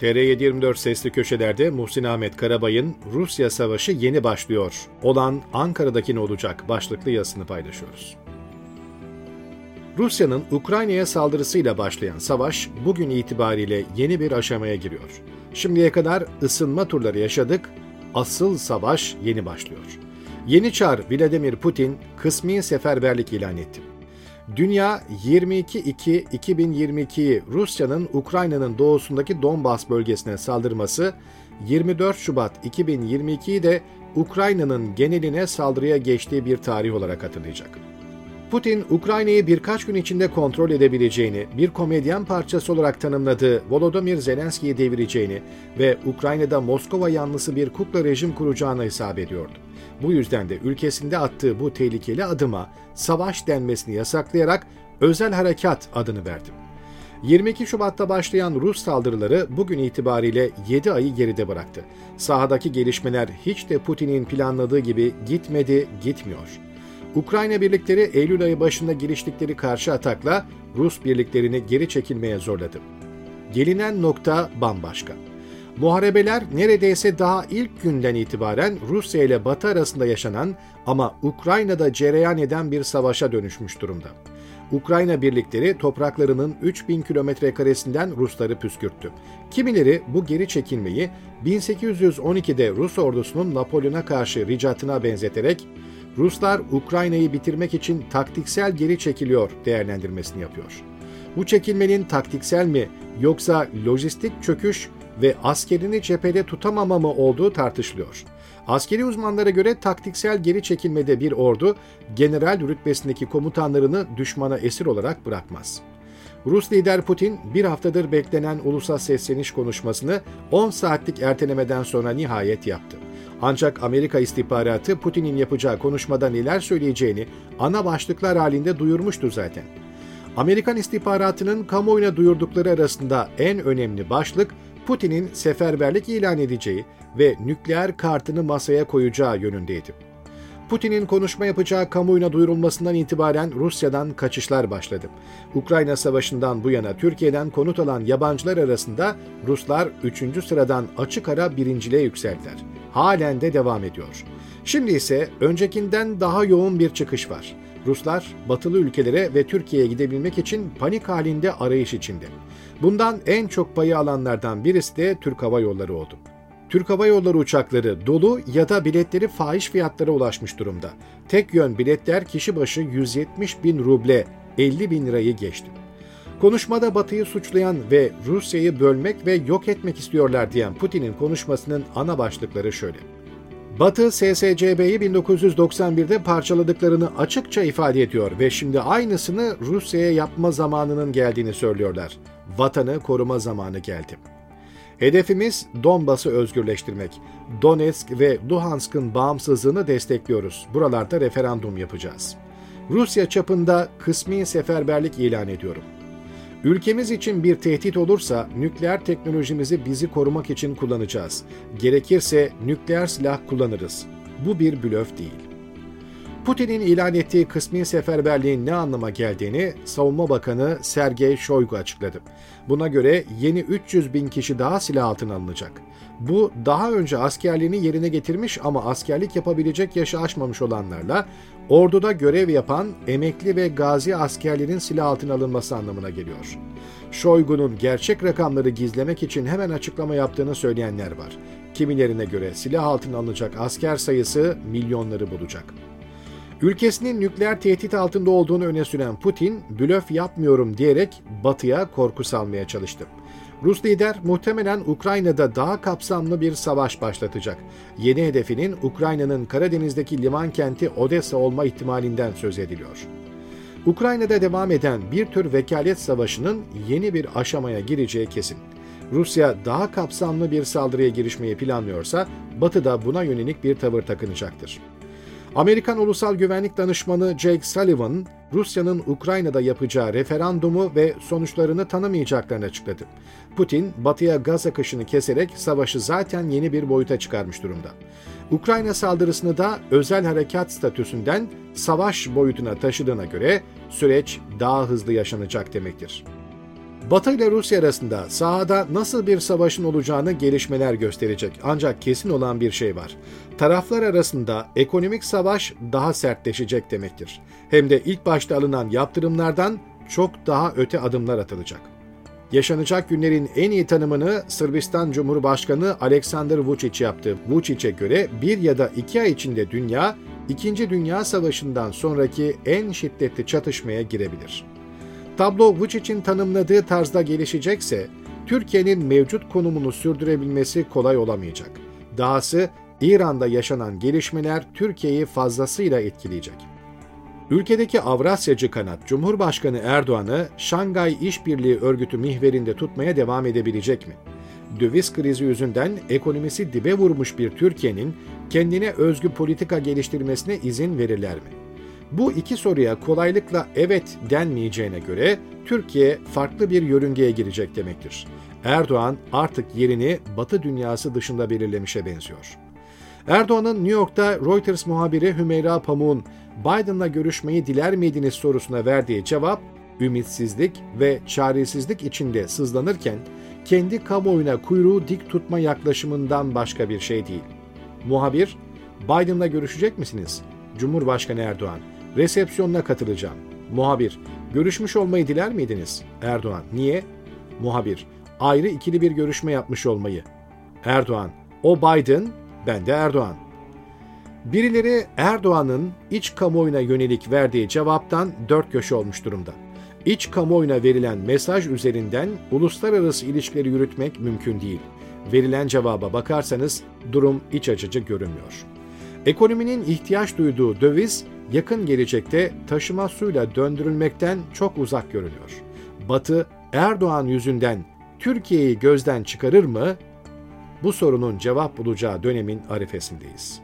TR724 sesli köşelerde Muhsin Ahmet Karabay'ın Rusya Savaşı yeni başlıyor. Olan Ankara'daki ne olacak başlıklı yazısını paylaşıyoruz. Rusya'nın Ukrayna'ya saldırısıyla başlayan savaş bugün itibariyle yeni bir aşamaya giriyor. Şimdiye kadar ısınma turları yaşadık, asıl savaş yeni başlıyor. Yeni çar Vladimir Putin kısmi seferberlik ilan etti. Dünya 22-2-2022'yi Rusya'nın Ukrayna'nın doğusundaki Donbas bölgesine saldırması, 24 Şubat 2022'yi de Ukrayna'nın geneline saldırıya geçtiği bir tarih olarak hatırlayacak. Putin, Ukrayna'yı birkaç gün içinde kontrol edebileceğini, bir komedyen parçası olarak tanımladığı Volodymyr Zelenski'yi devireceğini ve Ukrayna'da Moskova yanlısı bir kukla rejim kuracağını hesap ediyordu. Bu yüzden de ülkesinde attığı bu tehlikeli adıma savaş denmesini yasaklayarak özel harekat adını verdi. 22 Şubat'ta başlayan Rus saldırıları bugün itibariyle 7 ayı geride bıraktı. Sahadaki gelişmeler hiç de Putin'in planladığı gibi gitmedi, gitmiyor. Ukrayna birlikleri Eylül ayı başında giriştikleri karşı atakla Rus birliklerini geri çekilmeye zorladı. Gelinen nokta bambaşka. Muharebeler neredeyse daha ilk günden itibaren Rusya ile Batı arasında yaşanan ama Ukrayna'da cereyan eden bir savaşa dönüşmüş durumda. Ukrayna birlikleri topraklarının 3000 kilometre karesinden Rusları püskürttü. Kimileri bu geri çekilmeyi 1812'de Rus ordusunun Napolyon'a karşı ricatına benzeterek Ruslar Ukrayna'yı bitirmek için taktiksel geri çekiliyor değerlendirmesini yapıyor. Bu çekilmenin taktiksel mi yoksa lojistik çöküş ve askerini cephede tutamama mı olduğu tartışılıyor. Askeri uzmanlara göre taktiksel geri çekilmede bir ordu general rütbesindeki komutanlarını düşmana esir olarak bırakmaz. Rus lider Putin bir haftadır beklenen ulusal sesleniş konuşmasını 10 saatlik ertelemeden sonra nihayet yaptı. Ancak Amerika istihbaratı Putin'in yapacağı konuşmada neler söyleyeceğini ana başlıklar halinde duyurmuştu zaten. Amerikan istihbaratının kamuoyuna duyurdukları arasında en önemli başlık Putin'in seferberlik ilan edeceği ve nükleer kartını masaya koyacağı yönündeydi. Putin'in konuşma yapacağı kamuoyuna duyurulmasından itibaren Rusya'dan kaçışlar başladı. Ukrayna Savaşı'ndan bu yana Türkiye'den konut alan yabancılar arasında Ruslar 3. sıradan açık ara birinciliğe yükseldiler. Halen de devam ediyor. Şimdi ise öncekinden daha yoğun bir çıkış var. Ruslar batılı ülkelere ve Türkiye'ye gidebilmek için panik halinde arayış içinde. Bundan en çok payı alanlardan birisi de Türk Hava Yolları oldu. Türk Hava Yolları uçakları dolu ya da biletleri fahiş fiyatlara ulaşmış durumda. Tek yön biletler kişi başı 170 bin ruble, 50 bin lirayı geçti. Konuşmada Batı'yı suçlayan ve Rusya'yı bölmek ve yok etmek istiyorlar diyen Putin'in konuşmasının ana başlıkları şöyle. Batı SSCB'yi 1991'de parçaladıklarını açıkça ifade ediyor ve şimdi aynısını Rusya'ya yapma zamanının geldiğini söylüyorlar. Vatanı koruma zamanı geldi. Hedefimiz Donbas'ı özgürleştirmek. Donetsk ve Luhansk'ın bağımsızlığını destekliyoruz. Buralarda referandum yapacağız. Rusya çapında kısmi seferberlik ilan ediyorum. Ülkemiz için bir tehdit olursa nükleer teknolojimizi bizi korumak için kullanacağız. Gerekirse nükleer silah kullanırız. Bu bir blöf değil. Putin'in ilan ettiği kısmi seferberliğin ne anlama geldiğini Savunma Bakanı Sergey Shoigu açıkladı. Buna göre yeni 300 bin kişi daha silah altına alınacak. Bu daha önce askerliğini yerine getirmiş ama askerlik yapabilecek yaşı aşmamış olanlarla orduda görev yapan emekli ve gazi askerlerin silah altına alınması anlamına geliyor. Shoigu'nun gerçek rakamları gizlemek için hemen açıklama yaptığını söyleyenler var. Kimilerine göre silah altına alınacak asker sayısı milyonları bulacak. Ülkesinin nükleer tehdit altında olduğunu öne süren Putin, blöf yapmıyorum diyerek Batı'ya korku salmaya çalıştı. Rus lider muhtemelen Ukrayna'da daha kapsamlı bir savaş başlatacak. Yeni hedefinin Ukrayna'nın Karadeniz'deki liman kenti Odessa olma ihtimalinden söz ediliyor. Ukrayna'da devam eden bir tür vekalet savaşının yeni bir aşamaya gireceği kesin. Rusya daha kapsamlı bir saldırıya girişmeyi planlıyorsa Batı da buna yönelik bir tavır takınacaktır. Amerikan Ulusal Güvenlik Danışmanı Jake Sullivan, Rusya'nın Ukrayna'da yapacağı referandumu ve sonuçlarını tanımayacaklarını açıkladı. Putin, batıya gaz akışını keserek savaşı zaten yeni bir boyuta çıkarmış durumda. Ukrayna saldırısını da özel harekat statüsünden savaş boyutuna taşıdığına göre süreç daha hızlı yaşanacak demektir. Batı ile Rusya arasında sahada nasıl bir savaşın olacağını gelişmeler gösterecek. Ancak kesin olan bir şey var. Taraflar arasında ekonomik savaş daha sertleşecek demektir. Hem de ilk başta alınan yaptırımlardan çok daha öte adımlar atılacak. Yaşanacak günlerin en iyi tanımını Sırbistan Cumhurbaşkanı Aleksandar Vučić yaptı. Vučić'e göre bir ya da iki ay içinde dünya, İkinci Dünya Savaşı'ndan sonraki en şiddetli çatışmaya girebilir. Tablo Vučić'in tanımladığı tarzda gelişecekse, Türkiye'nin mevcut konumunu sürdürebilmesi kolay olamayacak. Dahası İran'da yaşanan gelişmeler Türkiye'yi fazlasıyla etkileyecek. Ülkedeki Avrasyacı kanat Cumhurbaşkanı Erdoğan'ı Şangay İşbirliği Örgütü mihverinde tutmaya devam edebilecek mi? Döviz krizi yüzünden ekonomisi dibe vurmuş bir Türkiye'nin kendine özgü politika geliştirmesine izin verirler mi? Bu iki soruya kolaylıkla evet denmeyeceğine göre Türkiye farklı bir yörüngeye girecek demektir. Erdoğan artık yerini Batı dünyası dışında belirlemişe benziyor. Erdoğan'ın New York'ta Reuters muhabiri Hümeyra Pamuk'un Biden'la görüşmeyi diler miydiniz sorusuna verdiği cevap, ümitsizlik ve çaresizlik içinde sızlanırken kendi kamuoyuna kuyruğu dik tutma yaklaşımından başka bir şey değil. Muhabir, Biden'la görüşecek misiniz? Cumhurbaşkanı Erdoğan, resepsiyonuna katılacağım. Muhabir, görüşmüş olmayı diler miydiniz? Erdoğan, niye? Muhabir, ayrı ikili bir görüşme yapmış olmayı. Erdoğan, o Biden, ben de Erdoğan. Birileri Erdoğan'ın iç kamuoyuna yönelik verdiği cevaptan dört köşe olmuş durumda. İç kamuoyuna verilen mesaj üzerinden uluslararası ilişkileri yürütmek mümkün değil. Verilen cevaba bakarsanız durum iç açıcı görünmüyor. Ekonominin ihtiyaç duyduğu döviz yakın gelecekte taşıma suyla döndürülmekten çok uzak görünüyor. Batı Erdoğan yüzünden Türkiye'yi gözden çıkarır mı? Bu sorunun cevap bulacağı dönemin arifesindeyiz.